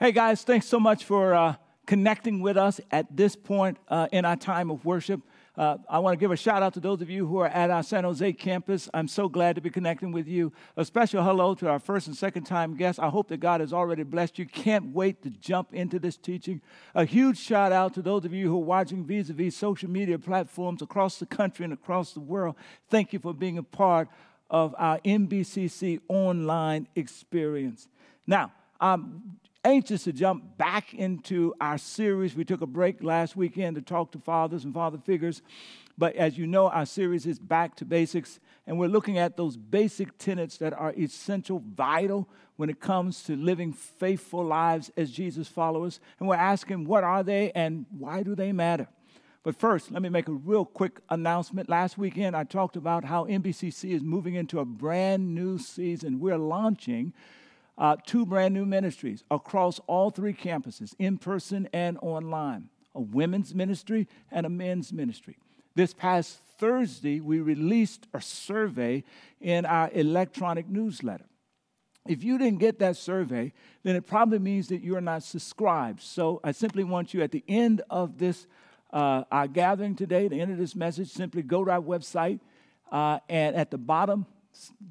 Hey guys, thanks so much for uh, connecting with us at this point uh, in our time of worship. Uh, I want to give a shout out to those of you who are at our San Jose campus. I'm so glad to be connecting with you. A special hello to our first and second time guests. I hope that God has already blessed you. Can't wait to jump into this teaching. A huge shout out to those of you who are watching vis a vis social media platforms across the country and across the world. Thank you for being a part of our NBCC online experience. Now, I'm anxious to jump back into our series. We took a break last weekend to talk to fathers and father figures. But as you know, our series is Back to Basics, and we're looking at those basic tenets that are essential, vital when it comes to living faithful lives as Jesus followers. And we're asking, what are they and why do they matter? But first, let me make a real quick announcement. Last weekend, I talked about how NBCC is moving into a brand new season. We're launching uh, two brand new ministries across all three campuses, in person and online a women's ministry and a men's ministry. This past Thursday, we released a survey in our electronic newsletter. If you didn't get that survey, then it probably means that you're not subscribed. So I simply want you at the end of this, uh, our gathering today, the end of this message, simply go to our website uh, and at the bottom,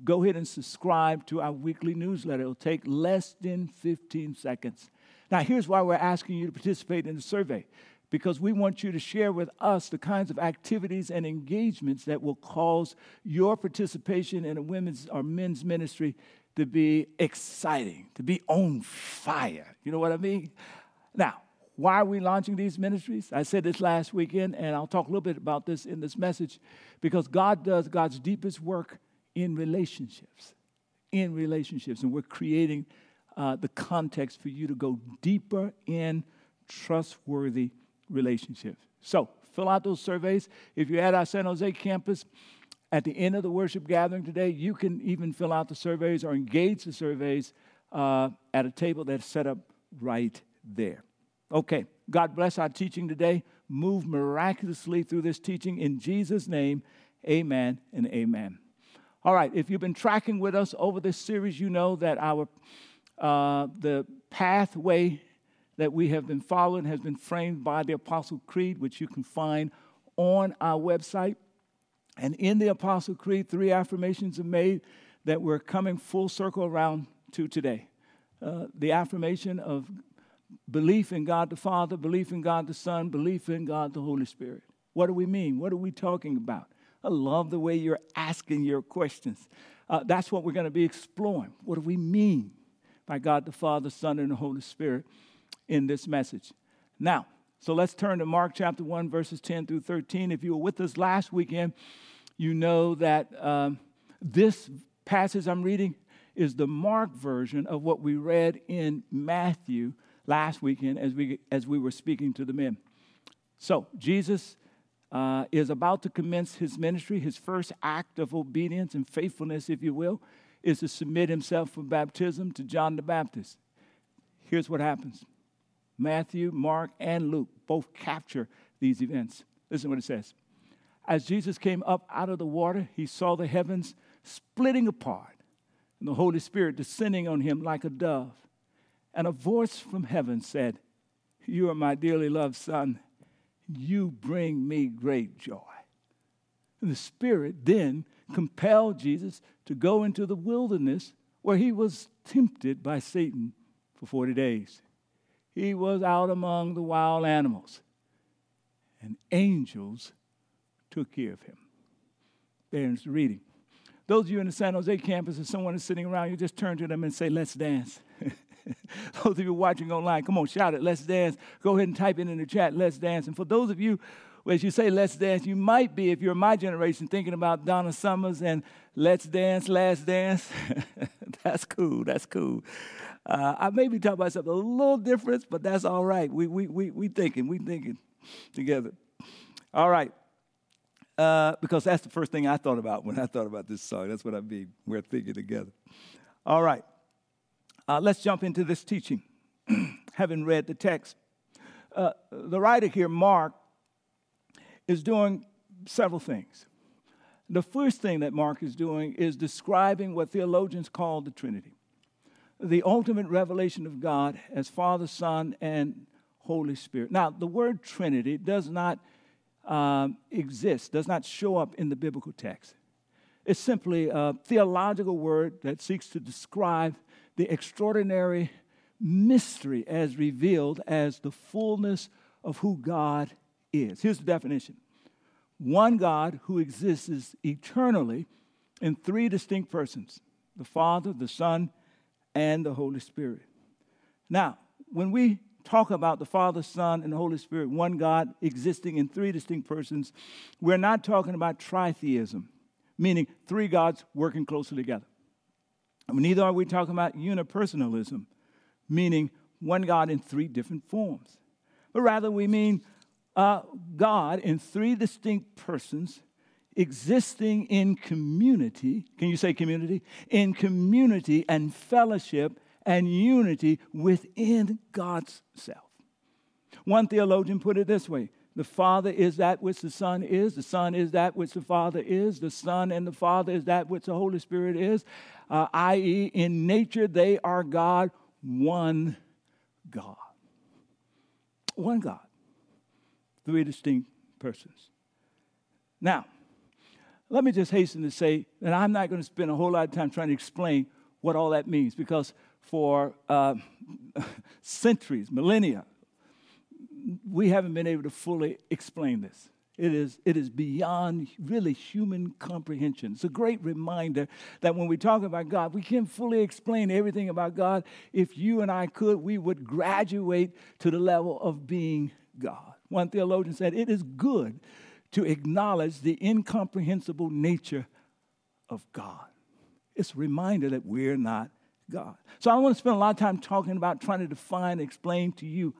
go ahead and subscribe to our weekly newsletter. It'll take less than 15 seconds. Now, here's why we're asking you to participate in the survey because we want you to share with us the kinds of activities and engagements that will cause your participation in a women's or men's ministry to be exciting, to be on fire. You know what I mean? Now, why are we launching these ministries? I said this last weekend, and I'll talk a little bit about this in this message because God does God's deepest work in relationships. In relationships. And we're creating uh, the context for you to go deeper in trustworthy relationships. So, fill out those surveys. If you're at our San Jose campus, at the end of the worship gathering today, you can even fill out the surveys or engage the surveys uh, at a table that's set up right there. Okay, God bless our teaching today. Move miraculously through this teaching in Jesus' name. Amen and amen. All right, if you've been tracking with us over this series, you know that our uh, the pathway that we have been following has been framed by the Apostle Creed, which you can find on our website. And in the Apostle Creed, three affirmations are made that we're coming full circle around to today. Uh, the affirmation of belief in God the Father, belief in God the Son, belief in God the Holy Spirit. What do we mean? What are we talking about? I love the way you're asking your questions. Uh, that's what we're going to be exploring. What do we mean by God the Father, Son, and the Holy Spirit in this message? Now, so let's turn to Mark chapter 1, verses 10 through 13. If you were with us last weekend, you know that um, this passage I'm reading is the Mark version of what we read in Matthew last weekend as we, as we were speaking to the men. So, Jesus uh, is about to commence his ministry, his first act of obedience and faithfulness, if you will, is to submit himself for baptism to John the Baptist. Here's what happens Matthew, Mark, and Luke both capture these events. Listen to what it says. As Jesus came up out of the water, he saw the heavens splitting apart and the Holy Spirit descending on him like a dove. And a voice from heaven said, You are my dearly loved Son you bring me great joy. And the Spirit then compelled Jesus to go into the wilderness where he was tempted by Satan for 40 days. He was out among the wild animals, and angels took care of him. There's the reading. Those of you in the San Jose campus, if someone is sitting around, you just turn to them and say, Let's dance. those of you watching online, come on, shout it, let's dance. Go ahead and type it in the chat, let's dance. And for those of you, as you say let's dance, you might be, if you're my generation, thinking about Donna Summers and let's dance, last dance. that's cool, that's cool. Uh, I may be talking about something a little different, but that's all right. We, we, we, we thinking, we thinking together. All right. Uh, because that's the first thing I thought about when I thought about this song. That's what I mean. We're thinking together. All right. Uh, let's jump into this teaching, having read the text. Uh, the writer here, Mark, is doing several things. The first thing that Mark is doing is describing what theologians call the Trinity. the ultimate revelation of God as Father, Son, and Holy Spirit. Now, the word Trinity does not um, exist, does not show up in the biblical text. It's simply a theological word that seeks to describe the extraordinary mystery as revealed as the fullness of who God is. Here's the definition one God who exists eternally in three distinct persons the Father, the Son, and the Holy Spirit. Now, when we talk about the Father, Son, and the Holy Spirit, one God existing in three distinct persons, we're not talking about tritheism, meaning three gods working closely together. Neither are we talking about unipersonalism, meaning one God in three different forms. But rather, we mean uh, God in three distinct persons existing in community. Can you say community? In community and fellowship and unity within God's self. One theologian put it this way the Father is that which the Son is, the Son is that which the Father is, the Son and the Father is that which the Holy Spirit is, uh, i.e., in nature they are God, one God. One God. Three distinct persons. Now, let me just hasten to say that I'm not going to spend a whole lot of time trying to explain what all that means because for uh, centuries, millennia, we haven't been able to fully explain this. It is, it is beyond really human comprehension. It's a great reminder that when we talk about God, we can't fully explain everything about God. If you and I could, we would graduate to the level of being God. One theologian said, It is good to acknowledge the incomprehensible nature of God. It's a reminder that we're not God. So I want to spend a lot of time talking about trying to define, explain to you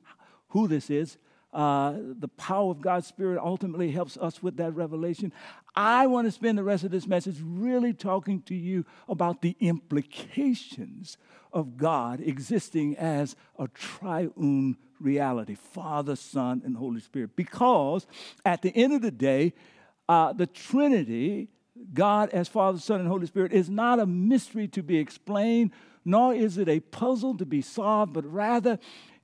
who this is. Uh, the power of God's Spirit ultimately helps us with that revelation. I want to spend the rest of this message really talking to you about the implications of God existing as a triune reality Father, Son, and Holy Spirit. Because at the end of the day, uh, the Trinity, God as Father, Son, and Holy Spirit, is not a mystery to be explained, nor is it a puzzle to be solved, but rather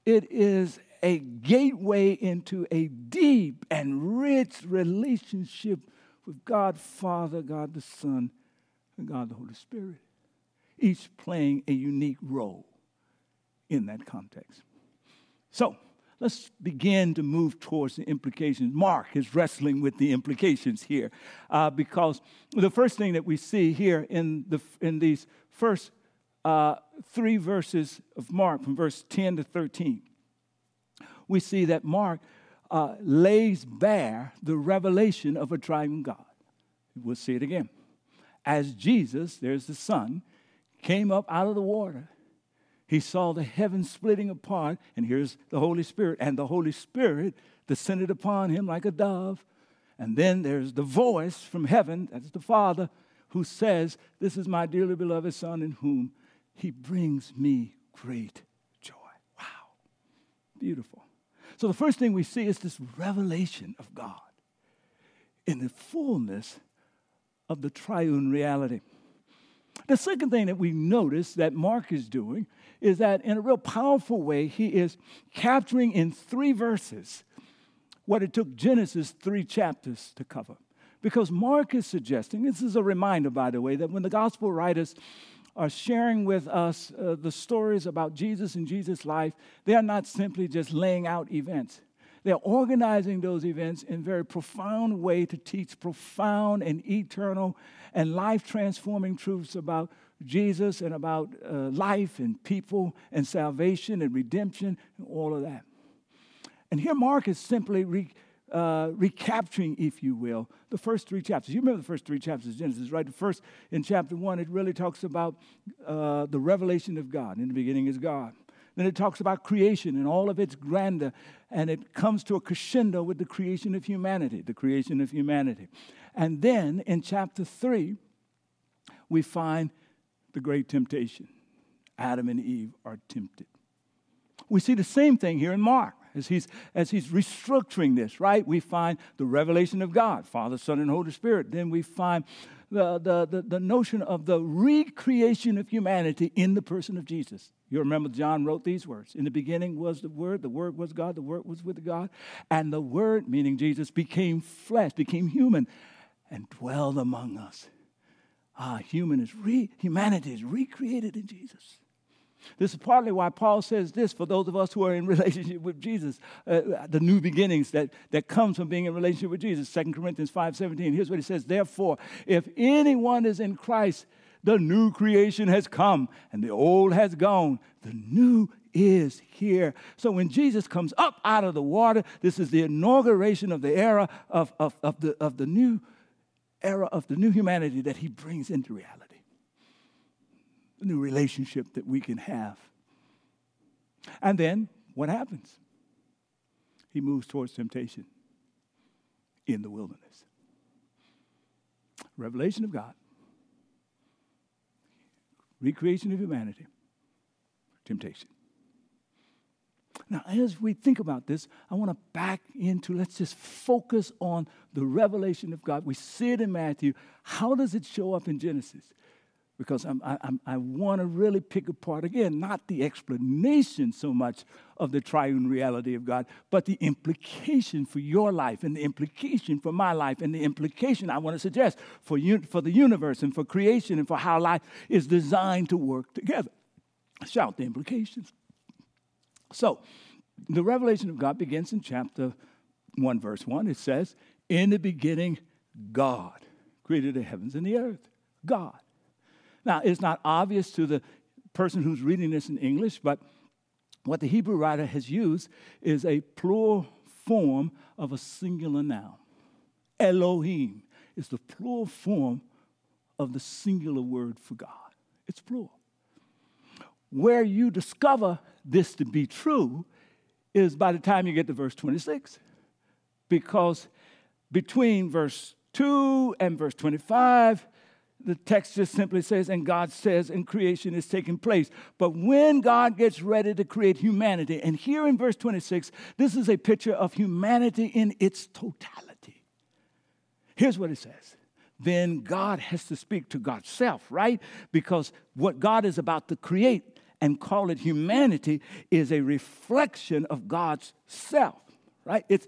it is a gateway into a deep and rich relationship with God Father, God the Son, and God the Holy Spirit, each playing a unique role in that context. So, let's begin to move towards the implications. Mark is wrestling with the implications here uh, because the first thing that we see here in, the, in these first uh, three verses of Mark, from verse 10 to 13, we see that Mark uh, lays bare the revelation of a triune God. We'll see it again. As Jesus, there's the Son, came up out of the water, he saw the heavens splitting apart, and here's the Holy Spirit, and the Holy Spirit descended upon him like a dove. And then there's the voice from heaven, that's the Father, who says, This is my dearly beloved Son in whom he brings me great joy. Wow. Beautiful. So the first thing we see is this revelation of God in the fullness of the triune reality. The second thing that we notice that Mark is doing is that in a real powerful way, he is capturing in three verses what it took Genesis three chapters to cover. Because Mark is suggesting, this is a reminder, by the way, that when the gospel writers are sharing with us uh, the stories about Jesus and Jesus' life, they are not simply just laying out events. They're organizing those events in a very profound way to teach profound and eternal and life transforming truths about Jesus and about uh, life and people and salvation and redemption and all of that. And here Mark is simply re, uh, recapturing, if you will, the first three chapters. You remember the first three chapters of Genesis, right? The first, in chapter one, it really talks about uh, the revelation of God. In the beginning is God. Then it talks about creation and all of its grandeur, and it comes to a crescendo with the creation of humanity, the creation of humanity. And then in chapter three, we find the great temptation. Adam and Eve are tempted. We see the same thing here in Mark as he's, as he's restructuring this, right? We find the revelation of God, Father, Son, and Holy Spirit. Then we find the, the, the, the notion of the recreation of humanity in the person of Jesus. You remember John wrote these words In the beginning was the Word, the Word was God, the Word was with God, and the Word, meaning Jesus, became flesh, became human, and dwelled among us. Ah, human is re- humanity is recreated in Jesus. This is partly why Paul says this for those of us who are in relationship with Jesus, uh, the new beginnings that, that comes from being in relationship with Jesus. 2 Corinthians 5.17, here's what he says, Therefore, if anyone is in Christ, the new creation has come and the old has gone. The new is here. So when Jesus comes up out of the water, this is the inauguration of the era of, of, of, the, of the new era of the new humanity that he brings into reality a new relationship that we can have. And then what happens? He moves towards temptation in the wilderness. Revelation of God, recreation of humanity, temptation. Now, as we think about this, I want to back into let's just focus on the revelation of God. We see it in Matthew. How does it show up in Genesis? Because I'm, I'm, i want to really pick apart, again, not the explanation so much of the triune reality of God, but the implication for your life and the implication for my life and the implication I want to suggest for, un- for the universe and for creation and for how life is designed to work together. Shout the implications. So, the revelation of God begins in chapter 1, verse 1. It says, In the beginning, God created the heavens and the earth. God. Now, it's not obvious to the person who's reading this in English, but what the Hebrew writer has used is a plural form of a singular noun. Elohim is the plural form of the singular word for God. It's plural. Where you discover this to be true is by the time you get to verse 26. Because between verse 2 and verse 25, the text just simply says, and God says, and creation is taking place. But when God gets ready to create humanity, and here in verse 26, this is a picture of humanity in its totality. Here's what it says. Then God has to speak to God's self, right? Because what God is about to create and call it humanity is a reflection of God's self, right? It's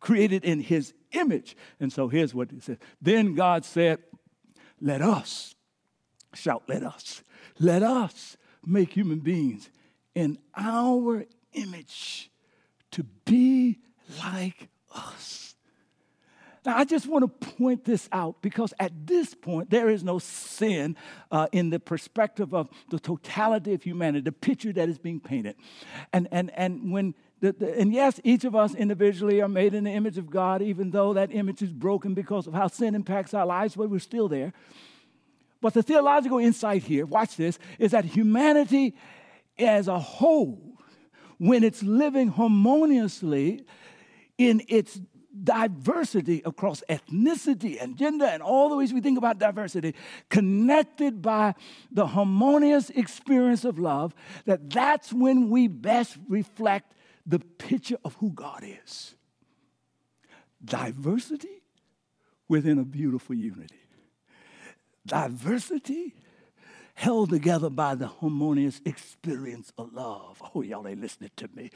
created in his image. And so here's what it says. Then God said, let us, shout, let us, let us make human beings in our image to be like us. Now, I just want to point this out because at this point, there is no sin uh, in the perspective of the totality of humanity, the picture that is being painted. And, and, and when and yes, each of us individually are made in the image of God, even though that image is broken because of how sin impacts our lives, but we're still there. But the theological insight here, watch this, is that humanity as a whole, when it's living harmoniously in its diversity across ethnicity and gender and all the ways we think about diversity connected by the harmonious experience of love that that's when we best reflect the picture of who God is diversity within a beautiful unity. Diversity held together by the harmonious experience of love. Oh, y'all ain't listening to me.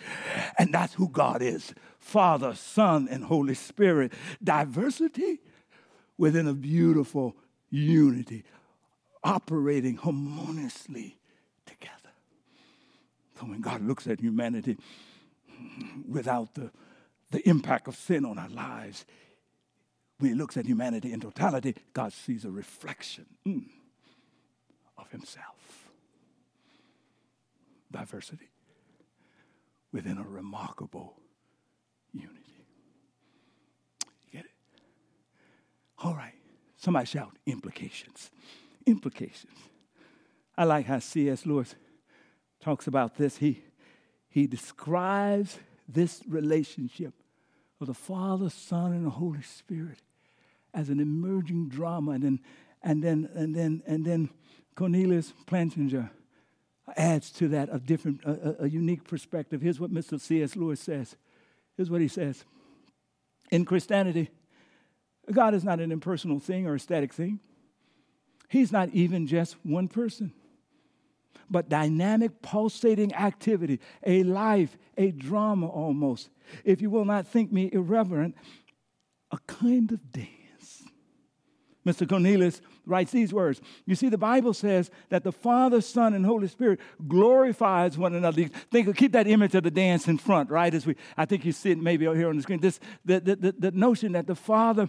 And that's who God is Father, Son, and Holy Spirit. Diversity within a beautiful unity, operating harmoniously together. So when God looks at humanity, without the, the impact of sin on our lives. When he looks at humanity in totality, God sees a reflection mm, of himself. Diversity within a remarkable unity. You get it? All right. Somebody shout implications. Implications. I like how C.S. Lewis talks about this. He he describes this relationship of the Father, Son, and the Holy Spirit as an emerging drama. And then, and then, and then, and then Cornelius Plantinga adds to that a different, a, a unique perspective. Here's what Mr. C.S. Lewis says. Here's what he says. In Christianity, God is not an impersonal thing or a static thing. He's not even just one person, but dynamic, pulsating activity, a life, a drama almost. If you will not think me irreverent, a kind of dance. Mr. Cornelius writes these words. You see, the Bible says that the Father, Son, and Holy Spirit glorifies one another. Think, keep that image of the dance in front, right? As we, I think you see it maybe here on the screen. This, the, the, the, the notion that the Father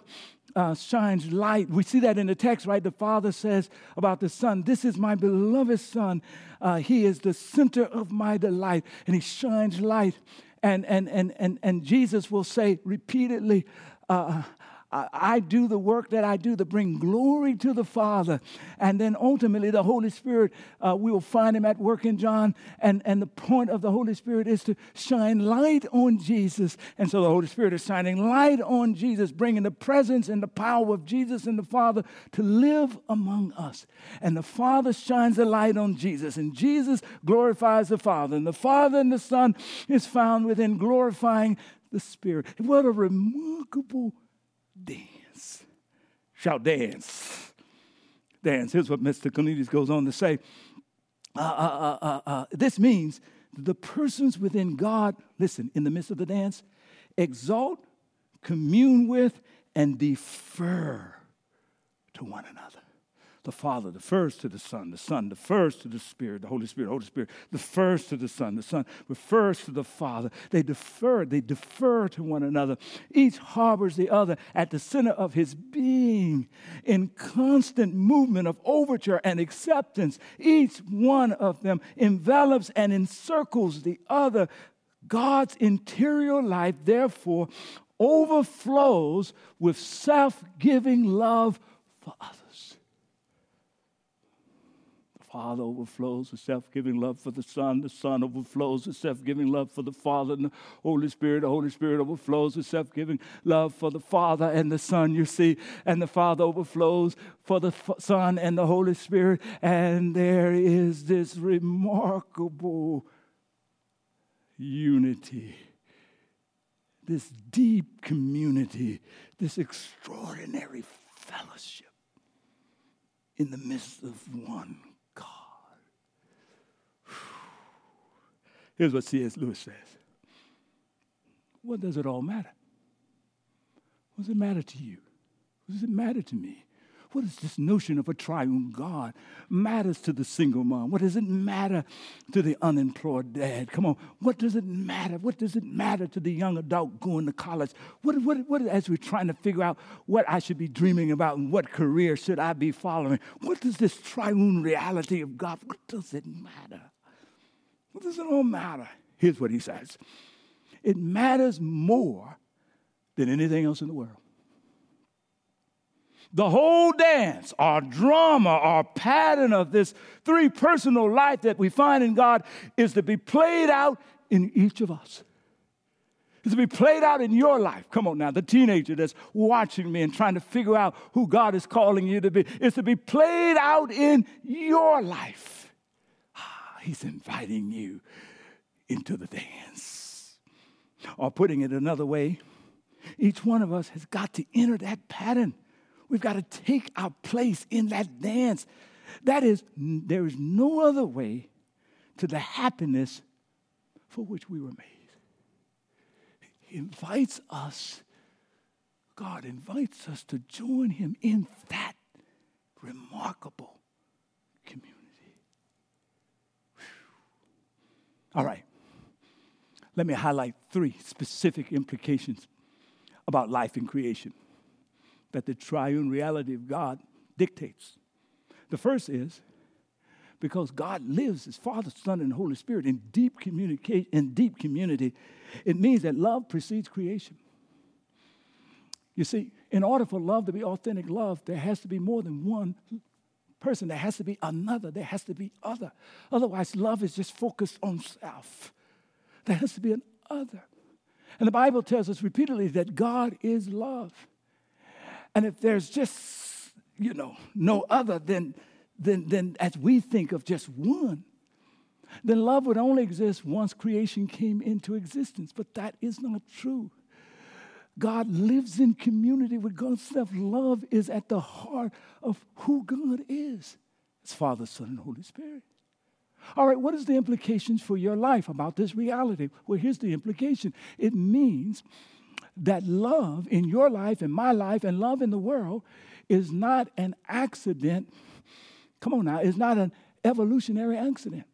uh, shines light. We see that in the text, right? The Father says about the Son, This is my beloved Son. Uh, he is the center of my delight, and He shines light. And, and, and, and, and Jesus will say repeatedly, uh, I do the work that I do to bring glory to the Father. And then ultimately, the Holy Spirit, uh, we will find him at work in John. And, and the point of the Holy Spirit is to shine light on Jesus. And so the Holy Spirit is shining light on Jesus, bringing the presence and the power of Jesus and the Father to live among us. And the Father shines the light on Jesus, and Jesus glorifies the Father. And the Father and the Son is found within glorifying the Spirit. What a remarkable dance. Shout dance. Dance. Here's what Mr. Cornelius goes on to say. Uh, uh, uh, uh, this means the persons within God, listen, in the midst of the dance, exalt, commune with, and defer to one another the Father, the first to the Son, the Son, the first to the Spirit, the Holy Spirit, Holy Spirit, the first to the Son, the Son, the first to the Father. They defer, they defer to one another. Each harbors the other at the center of his being in constant movement of overture and acceptance. Each one of them envelops and encircles the other. God's interior life, therefore, overflows with self giving love for others. Father overflows with self giving love for the Son. The Son overflows with self giving love for the Father. And the Holy Spirit, the Holy Spirit overflows with self giving love for the Father and the Son, you see. And the Father overflows for the Son and the Holy Spirit. And there is this remarkable unity, this deep community, this extraordinary fellowship in the midst of one Here's what C.S. Lewis says What does it all matter? What does it matter to you? What does it matter to me? What does this notion of a triune God matters to the single mom? What does it matter to the unemployed dad? Come on, what does it matter? What does it matter to the young adult going to college? What, what, what, as we're trying to figure out what I should be dreaming about and what career should I be following, what does this triune reality of God, what does it matter? What does it all matter? Here's what he says it matters more than anything else in the world. The whole dance, our drama, our pattern of this three personal life that we find in God is to be played out in each of us. It's to be played out in your life. Come on now, the teenager that's watching me and trying to figure out who God is calling you to be. It's to be played out in your life. He's inviting you into the dance. Or putting it another way, each one of us has got to enter that pattern. We've got to take our place in that dance. That is, there is no other way to the happiness for which we were made. He invites us, God invites us to join Him in that remarkable community. All right. Let me highlight three specific implications about life in creation that the triune reality of God dictates. The first is because God lives as Father, Son, and Holy Spirit in deep communication, in deep community, it means that love precedes creation. You see, in order for love to be authentic love, there has to be more than one person. There has to be another. There has to be other. Otherwise, love is just focused on self. There has to be an other. And the Bible tells us repeatedly that God is love. And if there's just, you know, no other, then, then, then as we think of just one, then love would only exist once creation came into existence. But that is not true. God lives in community with God's self. Love is at the heart of who God is. It's Father, Son, and Holy Spirit. All right, what is the implications for your life about this reality? Well, here's the implication. It means that love in your life and my life and love in the world is not an accident. Come on now, it's not an evolutionary accident.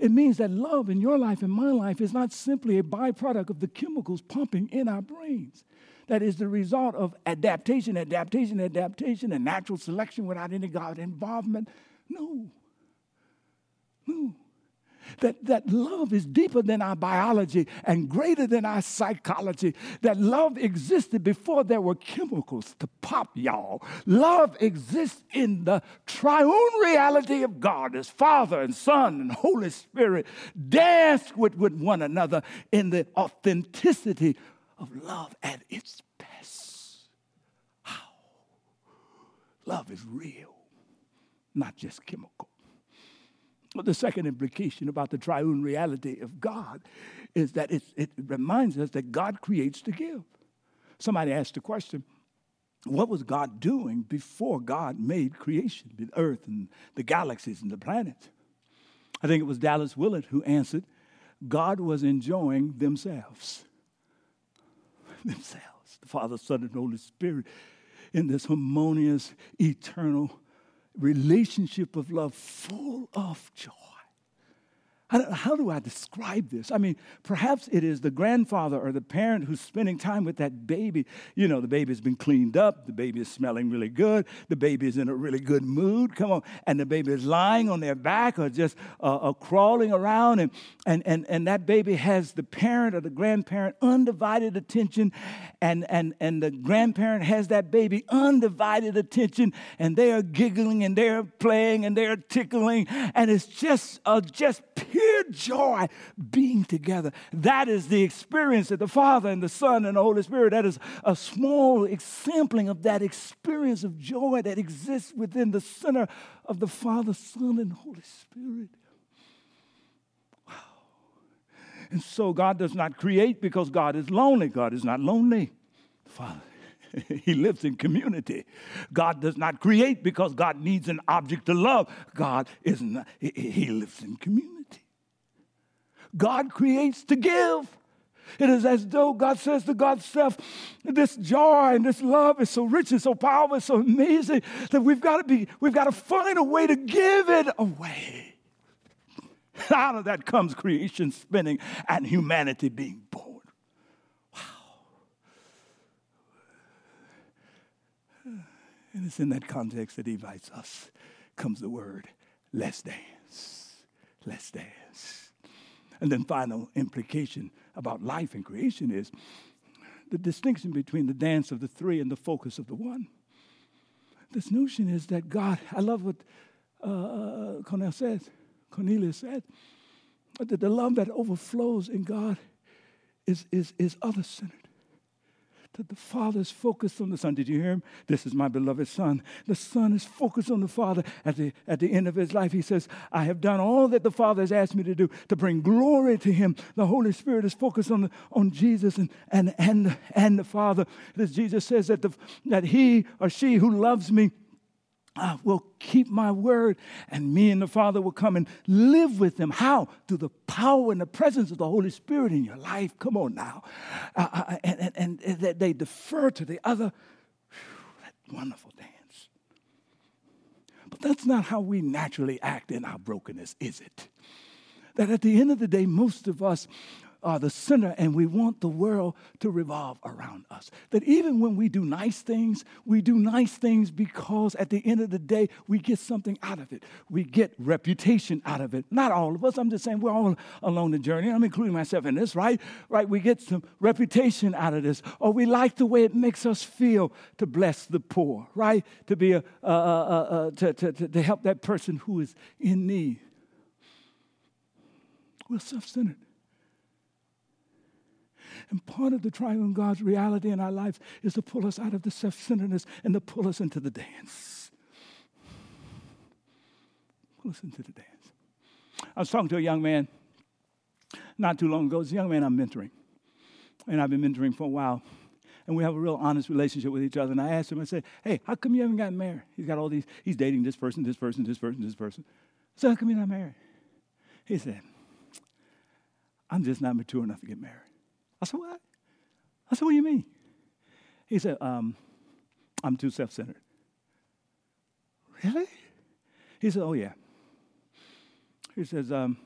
It means that love in your life and my life is not simply a byproduct of the chemicals pumping in our brains. That is the result of adaptation, adaptation, adaptation, and natural selection without any God involvement. No. No that, that love is deeper than our biology and greater than our psychology. That love existed before there were chemicals to pop y'all. Love exists in the triune reality of God as Father and Son and Holy Spirit dance with, with one another in the authenticity of love at its best. How? Love is real, not just chemical. Well, the second implication about the triune reality of God is that it, it reminds us that God creates to give. Somebody asked the question, what was God doing before God made creation, the earth and the galaxies and the planets? I think it was Dallas Willard who answered, God was enjoying themselves. themselves, the Father, Son, and Holy Spirit, in this harmonious, eternal relationship of love full of joy. How do I describe this? I mean, perhaps it is the grandfather or the parent who's spending time with that baby. You know, the baby's been cleaned up, the baby is smelling really good, the baby is in a really good mood. Come on. And the baby is lying on their back or just uh, uh, crawling around, and, and, and, and that baby has the parent or the grandparent undivided attention, and, and, and the grandparent has that baby undivided attention, and they are giggling and they're playing and they're tickling, and it's just, uh, just pure joy being together. That is the experience of the Father and the Son and the Holy Spirit. That is a small sampling of that experience of joy that exists within the center of the Father, Son, and Holy Spirit. Wow. And so God does not create because God is lonely. God is not lonely. Father he lives in community. God does not create because God needs an object to love. God is not, he lives in community. God creates to give. It is as though God says to God's self, this joy and this love is so rich and so powerful and so amazing that we've got to be, we've got to find a way to give it away. Out of that comes creation spinning and humanity being born. Wow. And it's in that context that he invites us. Comes the word, let's dance. Let's dance. And then final implication about life and creation is the distinction between the dance of the three and the focus of the one. This notion is that God, I love what uh, uh Cornel says, Cornelius said, that the love that overflows in God is, is, is other centered that the Father is focused on the Son. Did you hear him? This is my beloved Son. The Son is focused on the Father. At the, at the end of his life, he says, I have done all that the Father has asked me to do to bring glory to him. The Holy Spirit is focused on, the, on Jesus and, and, and, and the Father. As Jesus says that, the, that he or she who loves me I will keep my word, and me and the Father will come and live with them. How? Through the power and the presence of the Holy Spirit in your life. Come on now. Uh, uh, uh and, and, and, they defer to the other. Whew, that wonderful dance. But that's not how we naturally act in our brokenness, is it? That at the end of the day, most of us are the center and we want the world to revolve around us. That even when we do nice things, we do nice things because at the end of the day, we get something out of it. We get reputation out of it. Not all of us, I'm just saying we're all along the journey. I'm including myself in this, right? Right, we get some reputation out of this. Or we like the way it makes us feel to bless the poor, right? To be a, to, to, to help that person who is in need. We're self centered. And part of the triune God's reality in our lives is to pull us out of the self centeredness and to pull us into the dance. Pull us into the dance. I was talking to a young man not too long ago. It's a young man I'm mentoring. and I've been mentoring for a while. And we have a real honest relationship with each other. And I asked him, I said, Hey, how come you haven't gotten married? He's got all these, he's dating this person, this person, this person, this person. So how come you're not married? He said, I'm just not mature enough to get married. I said, What? I said, What do you mean? He said, um, I'm too self centered. Really? He said, Oh, yeah. He says, um,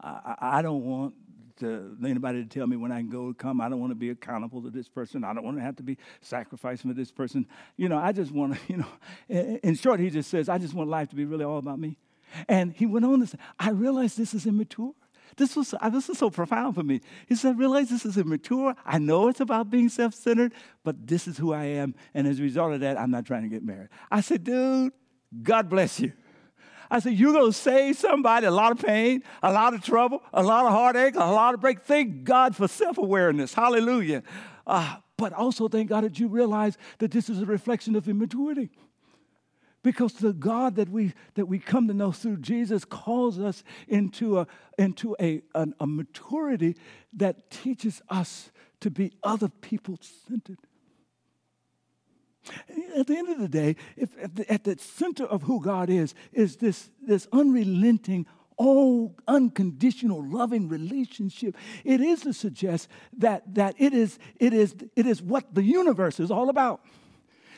I, I don't want to, anybody to tell me when I can go or come. I don't want to be accountable to this person. I don't want to have to be sacrificing for this person. You know, I just want to, you know, in, short, he just says, I just want life to be really all about me. And he went on to say, I realize this is immature. This was this is so profound for me. He said, I realize this is immature. I know it's about being self-centered, but this is who I am. And as a result of that, I'm not trying to get married. I said, dude, God bless you. I said, You're to save somebody a lot of pain, a lot of trouble, a lot of heartache, a lot of break. Thank God for self awareness. Hallelujah. Uh, but also thank God that you realize that this is a reflection of immaturity. Because the God that we, that we come to know through Jesus calls us into, a, into a, a maturity that teaches us to be other people centered. At the end of the day, if at the, at the center of who God is, is this, this unrelenting, all unconditional loving relationship it is to suggest that, that it, is, it, is, it is what the universe is all about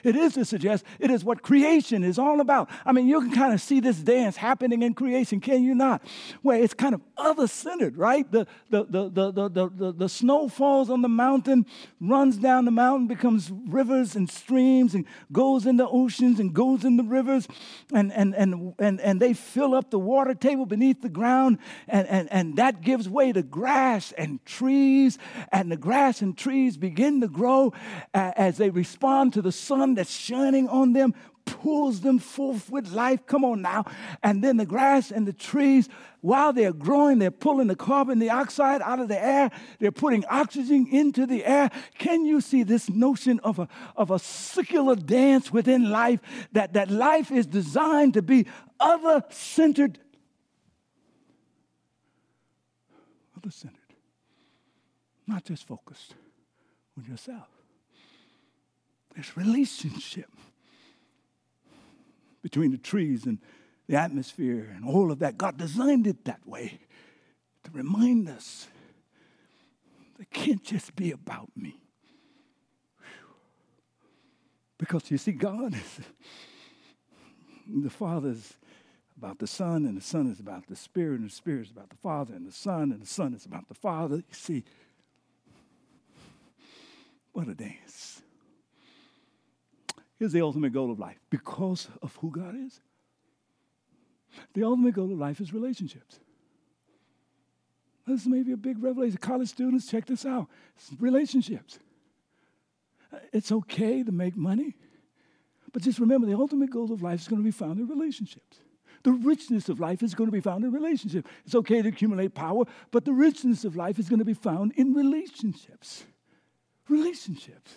it is to suggest it is what creation is all about. I mean, you can kind of see this dance happening in creation, can you not? Where it's kind of other centered, right? The, the, the, the, the, the, the, the snow falls on the mountain, runs down the mountain, becomes rivers and streams, and goes into oceans and goes into rivers, and, and, and, and, and they fill up the water table beneath the ground, and, and, and that gives way to grass and trees, and the grass and trees begin to grow as they respond to the sun sun that's shining on them pulls them forth with life. Come on now. And then the grass and the trees, while they're growing, they're pulling the carbon dioxide out of the air. They're putting oxygen into the air. Can you see this notion of a, of a circular dance within life? That, that life is designed to be other centered. Other centered. Not just focused on yourself. There's relationship between the trees and the atmosphere and all of that. God designed it that way to remind us it can't just be about me. Because you see, God is the Father is about the Son, and the Son is about the Spirit, and the Spirit is about the Father, and the Son, and the Son is about the Father. You see, what a dance. Here's the ultimate goal of life because of who God is. The ultimate goal of life is relationships. This may be a big revelation. College students, check this out it's relationships. It's okay to make money, but just remember the ultimate goal of life is going to be found in relationships. The richness of life is going to be found in relationships. It's okay to accumulate power, but the richness of life is going to be found in relationships. Relationships.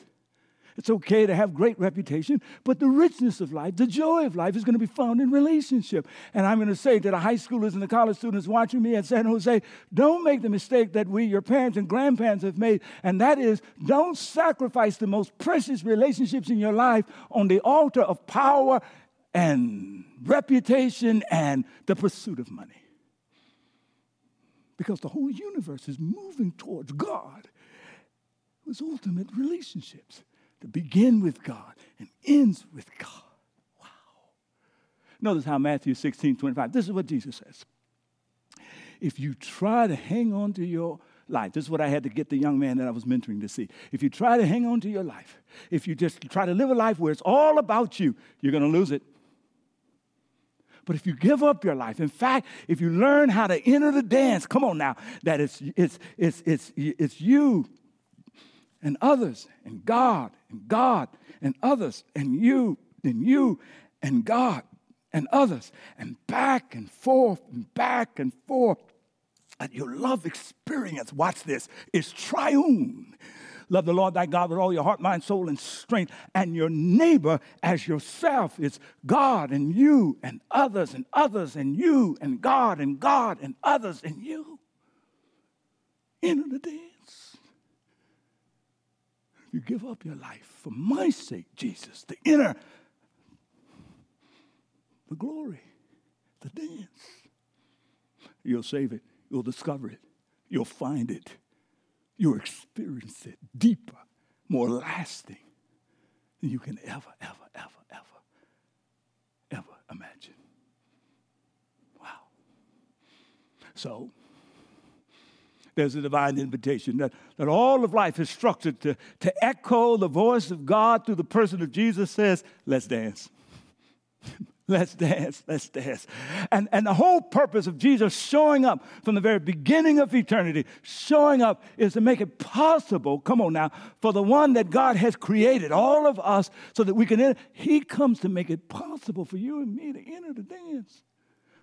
It's okay to have great reputation, but the richness of life, the joy of life is going to be found in relationship. And I'm going to say to the high schoolers and the college students watching me at San Jose, don't make the mistake that we, your parents and grandparents, have made, and that is don't sacrifice the most precious relationships in your life on the altar of power and reputation and the pursuit of money. Because the whole universe is moving towards God whose ultimate relationships that begin with God and ends with God. Wow. Notice how Matthew 16, 25, this is what Jesus says. If you try to hang on to your life, this is what I had to get the young man that I was mentoring to see. If you try to hang on to your life, if you just try to live a life where it's all about you, you're going to lose it. But if you give up your life, in fact, if you learn how to enter the dance, come on now, that it's, it's, it's, it's, it's you and others and God and God and others and you and you and God and others and back and forth and back and forth. And your love experience, watch this, is triune. Love the Lord thy God with all your heart, mind, soul, and strength, and your neighbor as yourself. is God and you and others and others and you and God and God and others and you. Enter the dance. You give up your life for my sake, Jesus, the inner, the glory, the dance. You'll save it. You'll discover it. You'll find it. You'll experience it deeper, more lasting than you can ever, ever, ever, ever, ever imagine. Wow. So, there's a divine invitation that, that all of life is structured to, to echo the voice of God through the person of Jesus says, let's dance. let's dance, let's dance. And, and the whole purpose of Jesus showing up from the very beginning of eternity, showing up is to make it possible, come on now, for the one that God has created, all of us, so that we can enter. He comes to make it possible for you and me to enter the dance.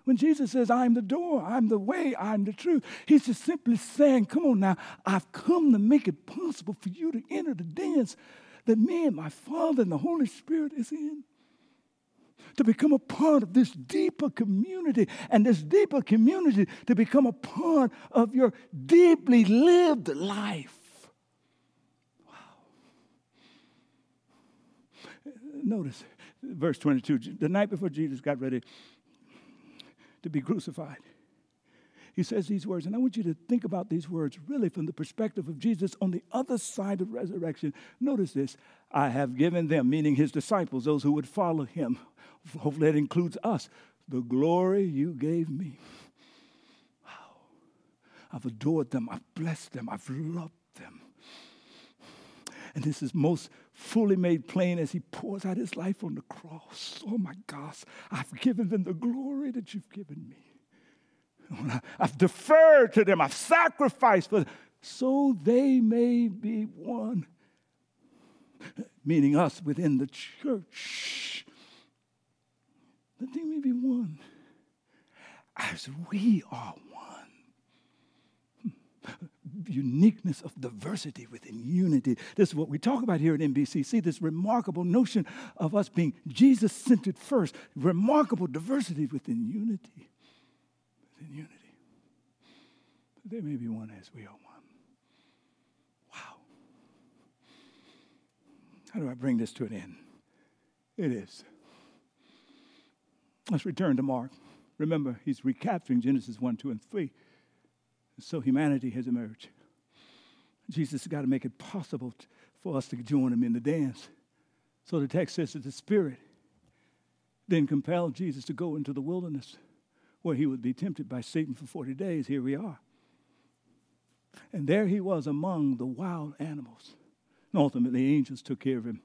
When Jesus says, I'm the door, I'm the way, I'm the truth, he's just simply saying, Come on now, I've come to make it possible for you to enter the dance that me and my Father and the Holy Spirit is in. To become a part of this deeper community, and this deeper community to become a part of your deeply lived life. Wow. Notice verse 22 the night before Jesus got ready to be crucified. He says these words, and I want you to think about these words really from the perspective of Jesus on the other side of resurrection. Notice this I have given them, meaning his disciples, those who would follow him. Hopefully, that includes us. The glory you gave me. Wow. I've adored them, I've blessed them, I've loved them. And this is most fully made plain as he pours out his life on the cross. Oh my gosh, I've given them the glory that you've given me. I've deferred to them, I've sacrificed for them, so they may be one. Meaning us within the church. That they may be one as we are uniqueness of diversity within unity. This is what we talk about here at NBCC this remarkable notion of us being Jesus centered first, remarkable diversity within unity. Within unity. There may be one as we are one. Wow. How do I bring this to an end? It is. Let's return to Mark. Remember, he's recapturing Genesis 1, 2, and 3. So humanity has emerged. Jesus has got to make it possible for us to join him in the dance. So the text says that the Spirit then compelled Jesus to go into the wilderness where he would be tempted by Satan for 40 days. Here we are. And there he was among the wild animals. And ultimately, angels took care of him.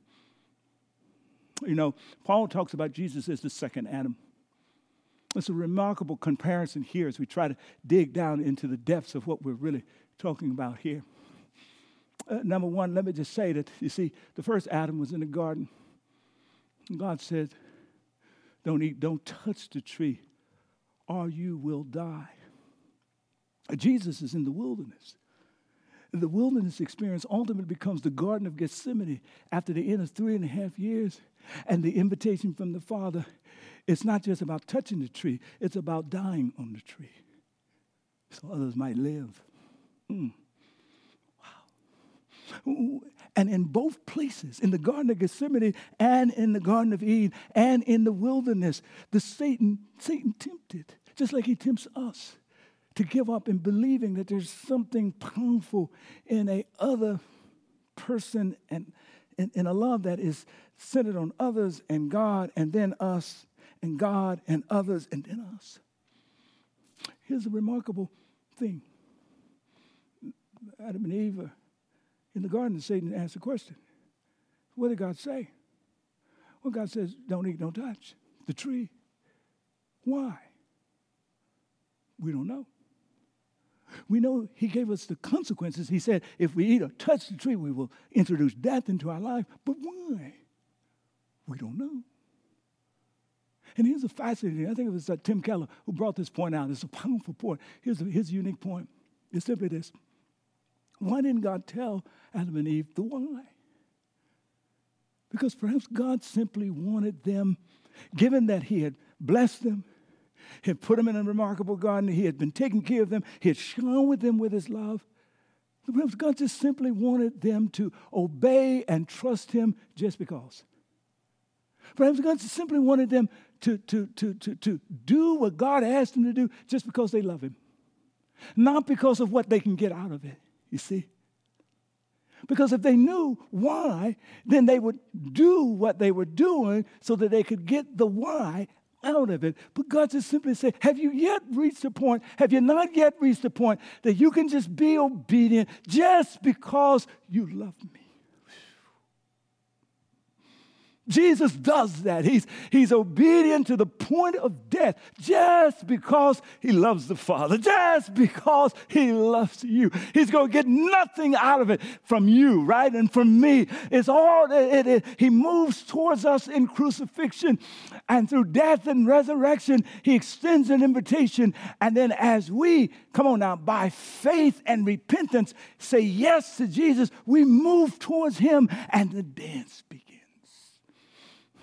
You know, Paul talks about Jesus as the second Adam. It's a remarkable comparison here as we try to dig down into the depths of what we're really talking about here. Uh, number one, let me just say that, you see, the first Adam was in the garden. God said, Don't eat, don't touch the tree, or you will die. Jesus is in the wilderness. The wilderness experience ultimately becomes the Garden of Gethsemane after the end of three and a half years. And the invitation from the Father it's not just about touching the tree, it's about dying on the tree so others might live. Mm. Wow. And in both places, in the Garden of Gethsemane and in the Garden of Eden and in the wilderness, the Satan, Satan tempted, just like he tempts us to give up in believing that there's something powerful in a other person and in a love that is centered on others and God and then us and God and others and then us. Here's a remarkable thing Adam and Eve are in the garden, Satan asked a question What did God say? Well, God says, Don't eat, don't touch the tree. Why? We don't know. We know He gave us the consequences. He said, if we eat or touch the tree, we will introduce death into our life. But why? We don't know. And here's a fascinating, I think it was uh, Tim Keller who brought this point out. It's a powerful point. Here's a, his unique point. It's simply this. Why didn't God tell Adam and Eve the why? Because perhaps God simply wanted them, given that He had blessed them, He had put them in a remarkable garden, He had been taking care of them, He had showered them with His love, Perhaps God just simply wanted them to obey and trust Him just because. Perhaps God simply wanted them to, to, to, to, to do what God asked them to do just because they love Him, not because of what they can get out of it, you see? Because if they knew why, then they would do what they were doing so that they could get the why out of it. But God just simply said, Have you yet reached a point? Have you not yet reached a point that you can just be obedient just because you love me? Jesus does that. He's, he's obedient to the point of death just because he loves the Father, just because he loves you. He's going to get nothing out of it from you, right? And from me. It's all, it, it, he moves towards us in crucifixion. And through death and resurrection, he extends an invitation. And then as we, come on now, by faith and repentance, say yes to Jesus, we move towards him and the dance begins.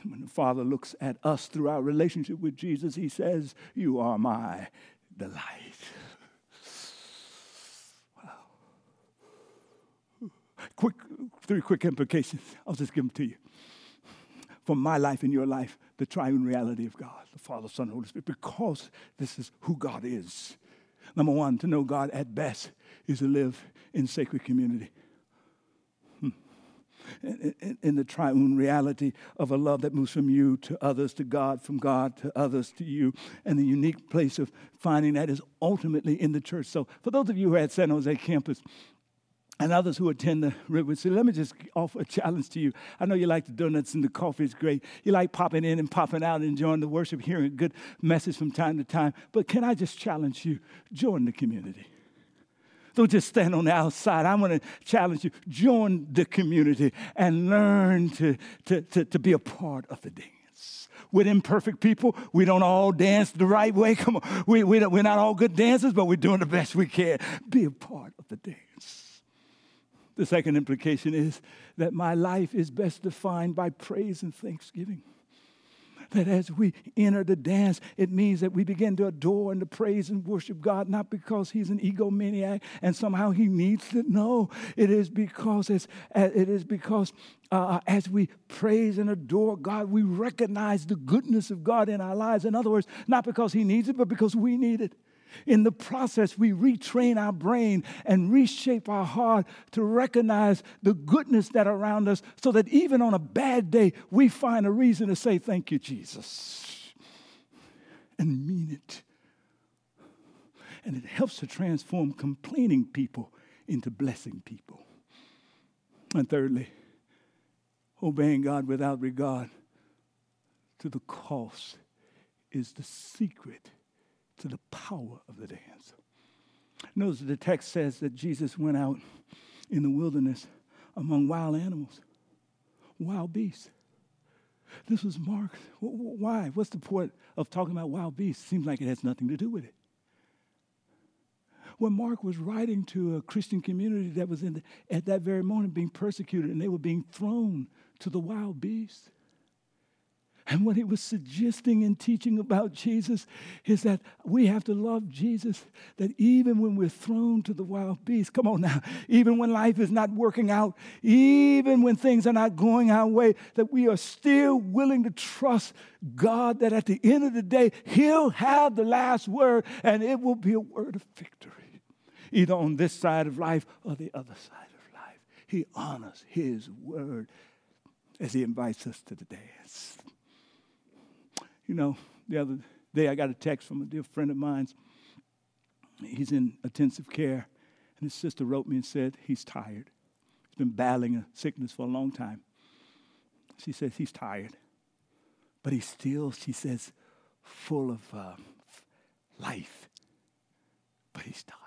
When the Father looks at us through our relationship with Jesus, he says, You are my delight. Wow. Quick, three quick implications. I'll just give them to you. For my life and your life, the triune reality of God, the Father, Son, and Holy Spirit, because this is who God is. Number one, to know God at best is to live in sacred community in, in, the triune reality of a love that moves from you to others to God, from God to others to you. And the unique place of finding that is ultimately in the church. So, for those of you who are at San Jose campus, and others who attend the River City, let me just offer a challenge to you. I know you like the donuts and the coffee is great. You like popping in and popping out, and enjoying the worship, hearing a good message from time to time. But can I just challenge you? Join the community. Don't just stand on the outside. I want to challenge you. Join the community and learn to, to, to, to be a part of the dance. With imperfect people, we don't all dance the right way. Come on. We, we we're not all good dancers, but we're doing the best we can. Be a part of the dance. The second implication is that my life is best defined by praise and thanksgiving that as we enter the dance, it means that we begin to adore and to praise and worship God, not because He's an egomaniac and somehow He needs it. No, it is because it's, it is because uh, as we praise and adore God, we recognize the goodness of God in our lives. In other words, not because He needs it, but because we need it. In the process, we retrain our brain and reshape our heart to recognize the goodness that around us so that even on a bad day, we find a reason to say, Thank you, Jesus, and mean it. And it helps to transform complaining people into blessing people. And thirdly, obeying God without regard to the cost is the secret to the power of the dance. Notice the text says that Jesus went out in the wilderness among wild animals, wild beasts. This was Mark. Why? What's the point of talking about wild beasts? Seems like it has nothing to do with it. When Mark was writing to a Christian community that was in the, at that very moment being persecuted and they were being thrown to the wild beasts. And what he was suggesting and teaching about Jesus is that we have to love Jesus, that even when we're thrown to the wild beasts, come on now, even when life is not working out, even when things are not going our way, that we are still willing to trust God that at the end of the day, He'll have the last word and it will be a word of victory, either on this side of life or the other side of life. He honors His word as He invites us to the dance. You know, the other day I got a text from a dear friend of mine. He's in intensive care, and his sister wrote me and said he's tired. He's been battling a sickness for a long time. She says he's tired, but he's still, she says, full of uh, life, but he's tired.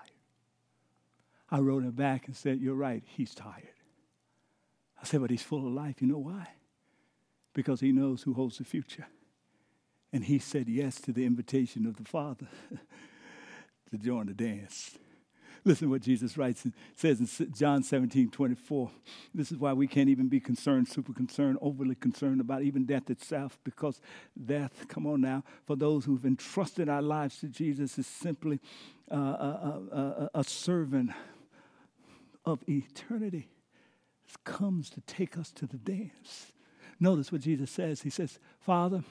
I wrote her back and said, You're right, he's tired. I said, But he's full of life. You know why? Because he knows who holds the future. And he said yes to the invitation of the Father to join the dance. Listen to what Jesus writes and says in John 17, 24. This is why we can't even be concerned, super concerned, overly concerned about even death itself, because death, come on now, for those who've entrusted our lives to Jesus is simply uh, a, a, a, a servant of eternity comes to take us to the dance. Notice what Jesus says. He says, Father,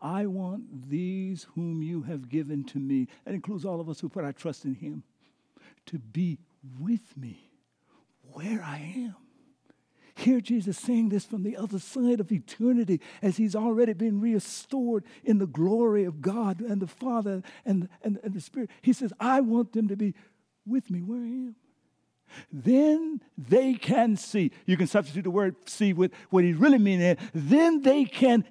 I want these whom you have given to me, that includes all of us who put our trust in Him, to be with me where I am. Hear Jesus saying this from the other side of eternity as he's already been restored in the glory of God and the Father and, and, and the Spirit. He says, I want them to be with me where I am. Then they can see. You can substitute the word see with what he really means. Then they can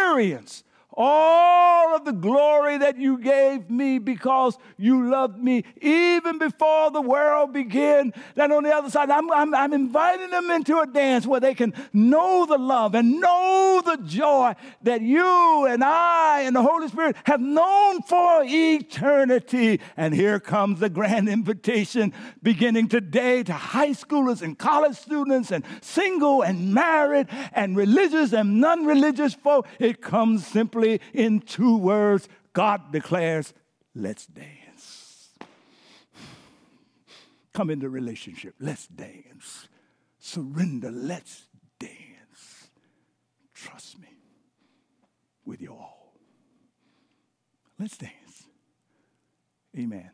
experience all of the glory that you gave me because you loved me even before the world began. Then on the other side, I'm, I'm, I'm, inviting them into a dance where they can know the love and know the joy that you and I and the Holy Spirit have known for eternity. And here comes the grand invitation beginning today to high schoolers and college students and single and married and religious and non religious folk. It comes simply simply in two words God declares, let's dance. Come into relationship, let's dance. Surrender, let's dance. Trust me with your all. Let's dance. Amen.